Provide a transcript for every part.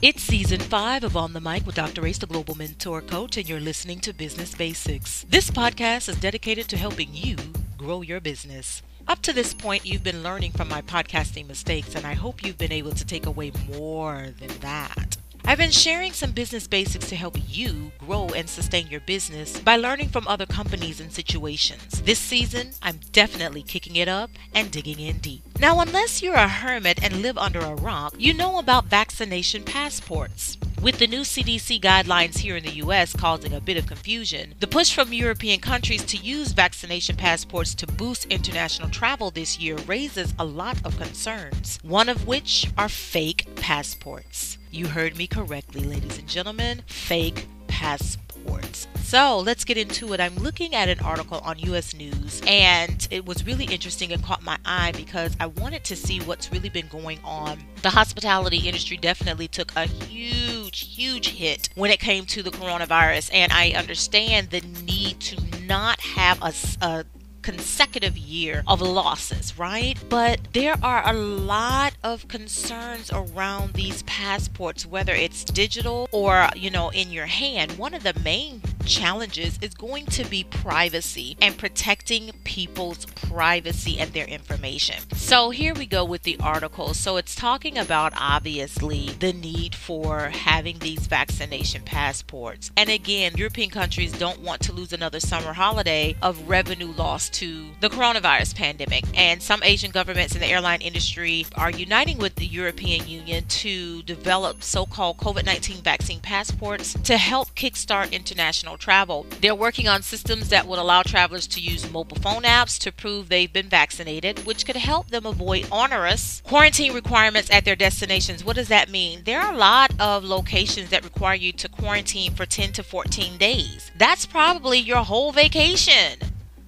It's season five of On the Mic with Dr. Ace, the Global Mentor Coach, and you're listening to Business Basics. This podcast is dedicated to helping you grow your business. Up to this point, you've been learning from my podcasting mistakes, and I hope you've been able to take away more than that. I've been sharing some business basics to help you grow and sustain your business by learning from other companies and situations. This season, I'm definitely kicking it up and digging in deep. Now, unless you're a hermit and live under a rock, you know about vaccination passports. With the new CDC guidelines here in the US causing a bit of confusion, the push from European countries to use vaccination passports to boost international travel this year raises a lot of concerns, one of which are fake passports. You heard me correctly, ladies and gentlemen. Fake passports. So let's get into it. I'm looking at an article on US News, and it was really interesting and caught my eye because I wanted to see what's really been going on. The hospitality industry definitely took a huge, huge hit when it came to the coronavirus, and I understand the need to not have a, a consecutive year of losses, right? But there are a lot of concerns around these passports, whether it's digital or, you know, in your hand. One of the main challenges is going to be privacy and protecting people's privacy and their information. So here we go with the article. So it's talking about obviously the need for having these vaccination passports. And again, European countries don't want to lose another summer holiday of revenue loss to the coronavirus pandemic. And some Asian governments in the airline industry are uniting with the European Union to develop so called COVID 19 vaccine passports to help kickstart international travel. They're working on systems that would allow travelers to use mobile phone apps to prove they've been vaccinated, which could help them avoid onerous quarantine requirements at their destinations. What does that mean? There are a lot of locations that require you to quarantine for 10 to 14 days. That's probably your whole vacation.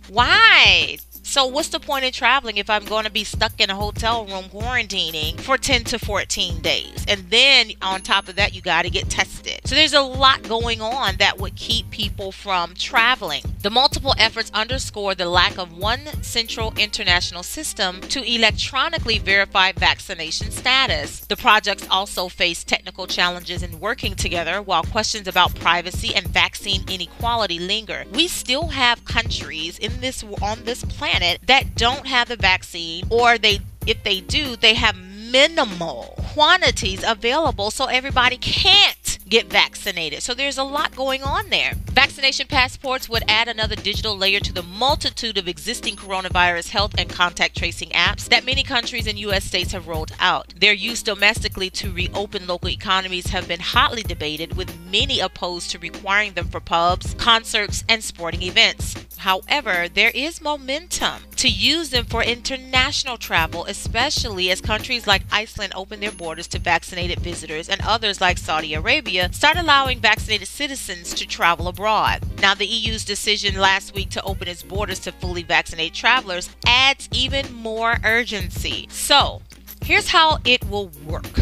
Why? So, what's the point in traveling if I'm going to be stuck in a hotel room quarantining for 10 to 14 days? And then on top of that, you got to get tested. So, there's a lot going on that would keep people from traveling. The multiple efforts underscore the lack of one central international system to electronically verify vaccination status. The projects also face technical challenges in working together, while questions about privacy and vaccine inequality linger. We still have countries in this on this planet planet that don't have the vaccine or they if they do, they have minimal quantities available so everybody can't get vaccinated. So there's a lot going on there. Vaccination passports would add another digital layer to the multitude of existing coronavirus health and contact tracing apps that many countries and U.S. states have rolled out. Their use domestically to reopen local economies have been hotly debated, with many opposed to requiring them for pubs, concerts, and sporting events. However, there is momentum to use them for international travel, especially as countries like Iceland open their borders to vaccinated visitors and others like Saudi Arabia start allowing vaccinated citizens to travel abroad. Now, the EU's decision last week to open its borders to fully vaccinated travelers adds even more urgency. So, here's how it will work.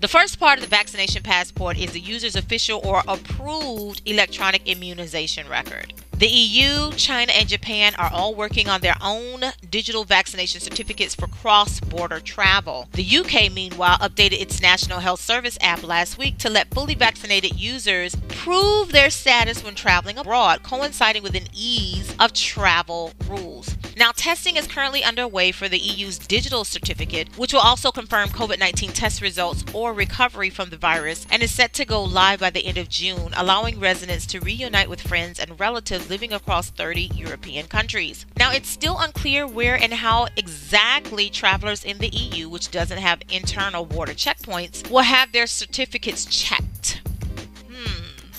The first part of the vaccination passport is the user's official or approved electronic immunization record. The EU, China, and Japan are all working on their own digital vaccination certificates for cross border travel. The UK, meanwhile, updated its National Health Service app last week to let fully vaccinated users prove their status when traveling abroad, coinciding with an ease of travel rules. Now, testing is currently underway for the EU's digital certificate, which will also confirm COVID 19 test results or recovery from the virus, and is set to go live by the end of June, allowing residents to reunite with friends and relatives living across 30 European countries. Now, it's still unclear where and how exactly travelers in the EU, which doesn't have internal border checkpoints, will have their certificates checked.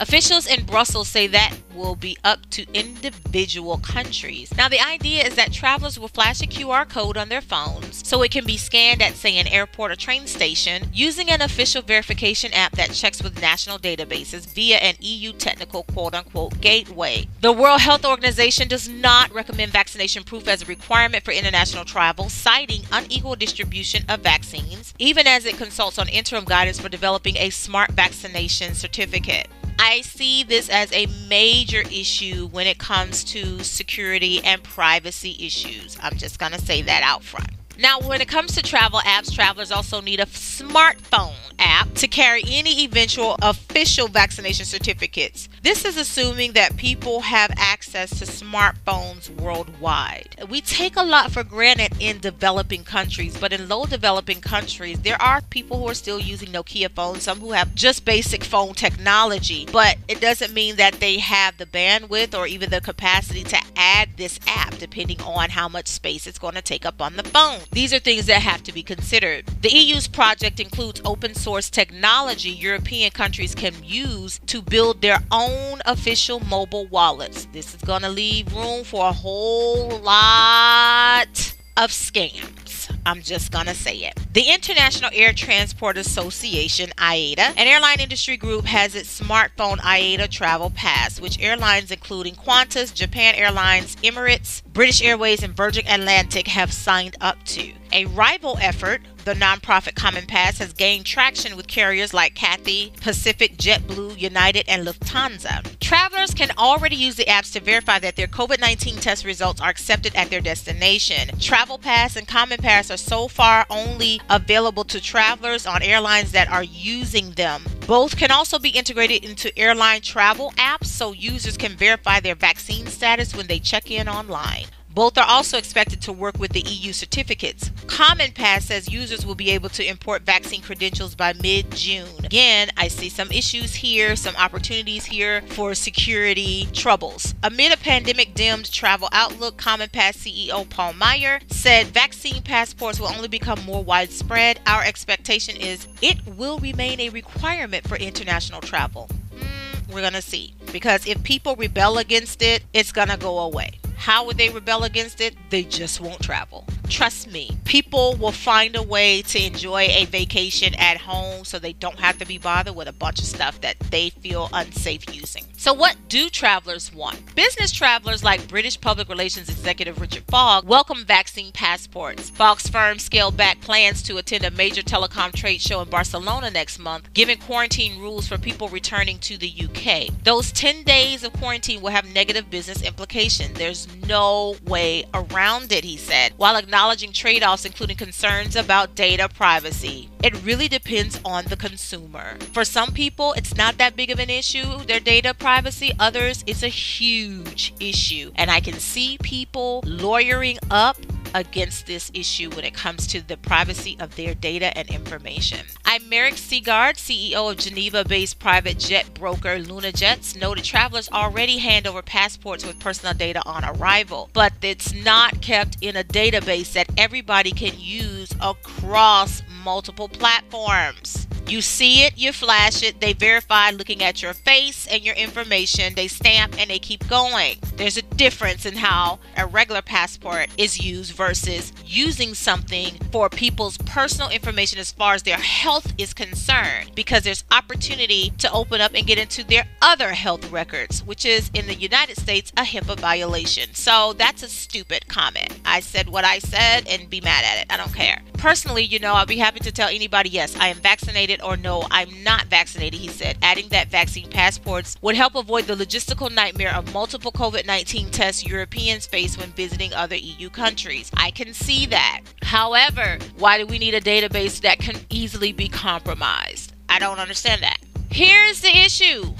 Officials in Brussels say that will be up to individual countries. Now, the idea is that travelers will flash a QR code on their phones so it can be scanned at, say, an airport or train station using an official verification app that checks with national databases via an EU technical quote unquote gateway. The World Health Organization does not recommend vaccination proof as a requirement for international travel, citing unequal distribution of vaccines, even as it consults on interim guidance for developing a smart vaccination certificate. I see this as a major issue when it comes to security and privacy issues. I'm just going to say that out front. Now, when it comes to travel apps, travelers also need a smartphone app to carry any eventual official vaccination certificates. This is assuming that people have access to smartphones worldwide. We take a lot for granted in developing countries, but in low developing countries, there are people who are still using Nokia phones, some who have just basic phone technology, but it doesn't mean that they have the bandwidth or even the capacity to add this app depending on how much space it's going to take up on the phone. These are things that have to be considered. The EU's project includes open source technology European countries can use to build their own official mobile wallets. This is going to leave room for a whole lot of scams. I'm just to say it. The International Air Transport Association, IATA, an airline industry group, has its smartphone IATA Travel Pass, which airlines including Qantas, Japan Airlines, Emirates, British Airways, and Virgin Atlantic have signed up to. A rival effort, the nonprofit Common Pass, has gained traction with carriers like Cathay, Pacific, JetBlue, United, and Lufthansa. Travelers can already use the apps to verify that their COVID 19 test results are accepted at their destination. Travel Pass and Common Pass are so far only available to travelers on airlines that are using them. Both can also be integrated into airline travel apps so users can verify their vaccine status when they check in online. Both are also expected to work with the EU certificates. Common Pass says users will be able to import vaccine credentials by mid June. Again, I see some issues here, some opportunities here for security troubles. Amid a pandemic dimmed travel outlook, Common Pass CEO Paul Meyer said vaccine passports will only become more widespread. Our expectation is it will remain a requirement for international travel. Mm, we're going to see. Because if people rebel against it, it's going to go away. How would they rebel against it? They just won't travel. Trust me, people will find a way to enjoy a vacation at home so they don't have to be bothered with a bunch of stuff that they feel unsafe using. So, what do travelers want? Business travelers like British Public Relations Executive Richard Fogg welcome vaccine passports. Fogg's firm scaled back plans to attend a major telecom trade show in Barcelona next month, giving quarantine rules for people returning to the UK. Those 10 days of quarantine will have negative business implications. There's no way around it, he said, while acknowledging trade offs, including concerns about data privacy. It really depends on the consumer. For some people, it's not that big of an issue, their data privacy. Others, it's a huge issue. And I can see people lawyering up against this issue when it comes to the privacy of their data and information. I'm Merrick Seagard, CEO of Geneva based private jet broker LunaJets. Noted travelers already hand over passports with personal data on arrival, but it's not kept in a database that everybody can use across multiple platforms. You see it, you flash it, they verify looking at your face and your information, they stamp and they keep going. There's a difference in how a regular passport is used versus using something for people's personal information as far as their health is concerned because there's opportunity to open up and get into their other health records, which is in the United States a HIPAA violation. So that's a stupid comment. I said what I said and be mad at it. I don't care. Personally, you know, I'll be happy to tell anybody yes, I am vaccinated or no, I'm not vaccinated, he said, adding that vaccine passports would help avoid the logistical nightmare of multiple COVID 19 tests Europeans face when visiting other EU countries. I can see that. However, why do we need a database that can easily be compromised? I don't understand that. Here's the issue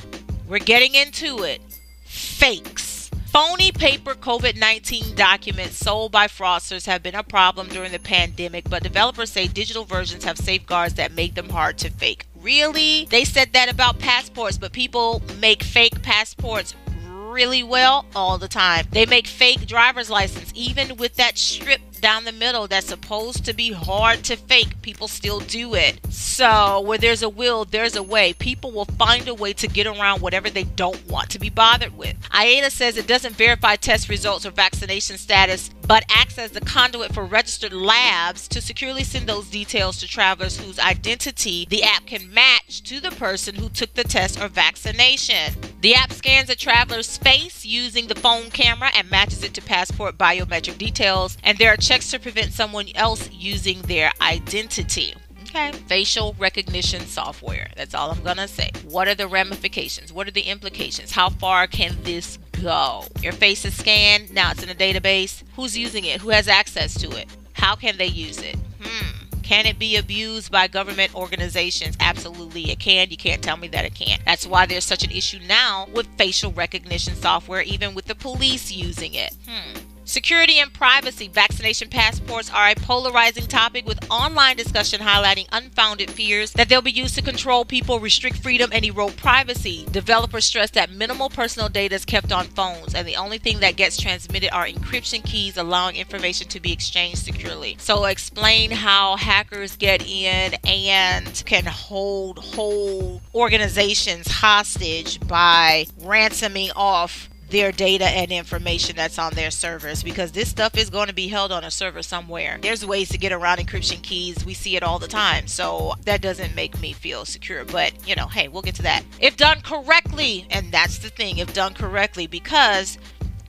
we're getting into it fakes. Phony paper COVID 19 documents sold by fraudsters have been a problem during the pandemic, but developers say digital versions have safeguards that make them hard to fake. Really? They said that about passports, but people make fake passports really well all the time. They make fake driver's license, even with that strip down the middle that's supposed to be hard to fake, people still do it. So, where there's a will, there's a way. People will find a way to get around whatever they don't want to be bothered with. IATA says it doesn't verify test results or vaccination status, but acts as the conduit for registered labs to securely send those details to travelers whose identity the app can match to the person who took the test or vaccination. The app scans a traveler's face using the phone camera and matches it to passport biometric details, and there are checks to prevent someone else using their identity. Okay. Facial recognition software. That's all I'm going to say. What are the ramifications? What are the implications? How far can this go? Your face is scanned. Now it's in a database. Who's using it? Who has access to it? How can they use it? Hmm. Can it be abused by government organizations? Absolutely, it can. You can't tell me that it can't. That's why there's such an issue now with facial recognition software, even with the police using it. Hmm. Security and privacy. Vaccination passports are a polarizing topic with online discussion highlighting unfounded fears that they'll be used to control people, restrict freedom, and erode privacy. Developers stress that minimal personal data is kept on phones, and the only thing that gets transmitted are encryption keys allowing information to be exchanged securely. So, explain how hackers get in and can hold whole organizations hostage by ransoming off their data and information that's on their servers because this stuff is going to be held on a server somewhere. There's ways to get around encryption keys. We see it all the time. So that doesn't make me feel secure. But, you know, hey, we'll get to that. If done correctly, and that's the thing, if done correctly, because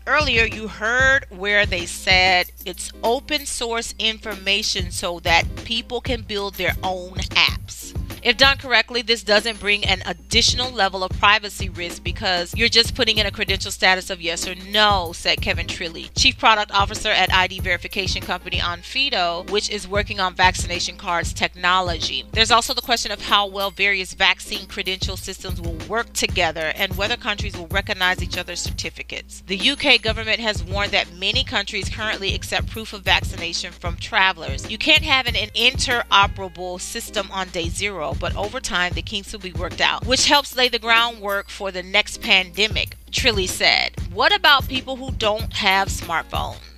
earlier you heard where they said it's open source information so that people can build their own apps. If done correctly, this doesn't bring an additional level of privacy risk because you're just putting in a credential status of yes or no, said Kevin Trilli, Chief Product Officer at ID verification company Onfido, which is working on vaccination cards technology. There's also the question of how well various vaccine credential systems will work together and whether countries will recognize each other's certificates. The UK government has warned that many countries currently accept proof of vaccination from travelers. You can't have an interoperable system on day zero but over time the kinks will be worked out, which helps lay the groundwork for the next pandemic, Trilli said. What about people who don't have smartphones?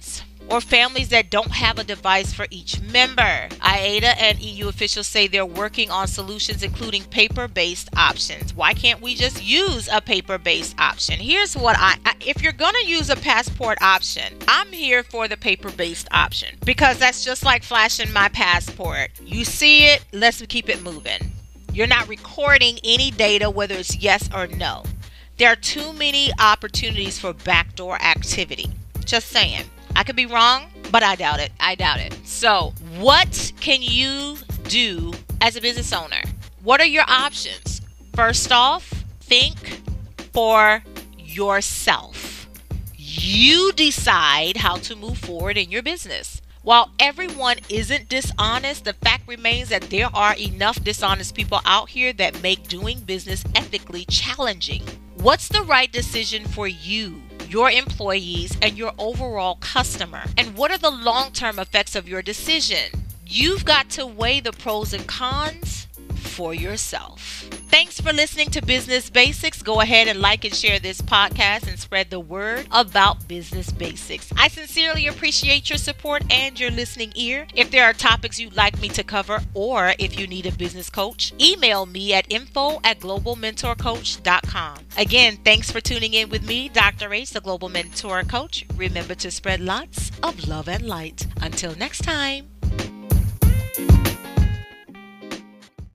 Or families that don't have a device for each member. IATA and EU officials say they're working on solutions including paper based options. Why can't we just use a paper based option? Here's what I, if you're going to use a passport option, I'm here for the paper based option because that's just like flashing my passport. You see it, let's keep it moving. You're not recording any data, whether it's yes or no. There are too many opportunities for backdoor activity. Just saying. I could be wrong, but I doubt it. I doubt it. So, what can you do as a business owner? What are your options? First off, think for yourself. You decide how to move forward in your business. While everyone isn't dishonest, the fact remains that there are enough dishonest people out here that make doing business ethically challenging. What's the right decision for you, your employees, and your overall customer? And what are the long term effects of your decision? You've got to weigh the pros and cons for yourself. Thanks for listening to Business Basics. Go ahead and like and share this podcast and spread the word about business basics. I sincerely appreciate your support and your listening ear. If there are topics you'd like me to cover or if you need a business coach, email me at info at globalmentorcoach.com. Again, thanks for tuning in with me, Dr. Ace, the Global Mentor Coach. Remember to spread lots of love and light. Until next time.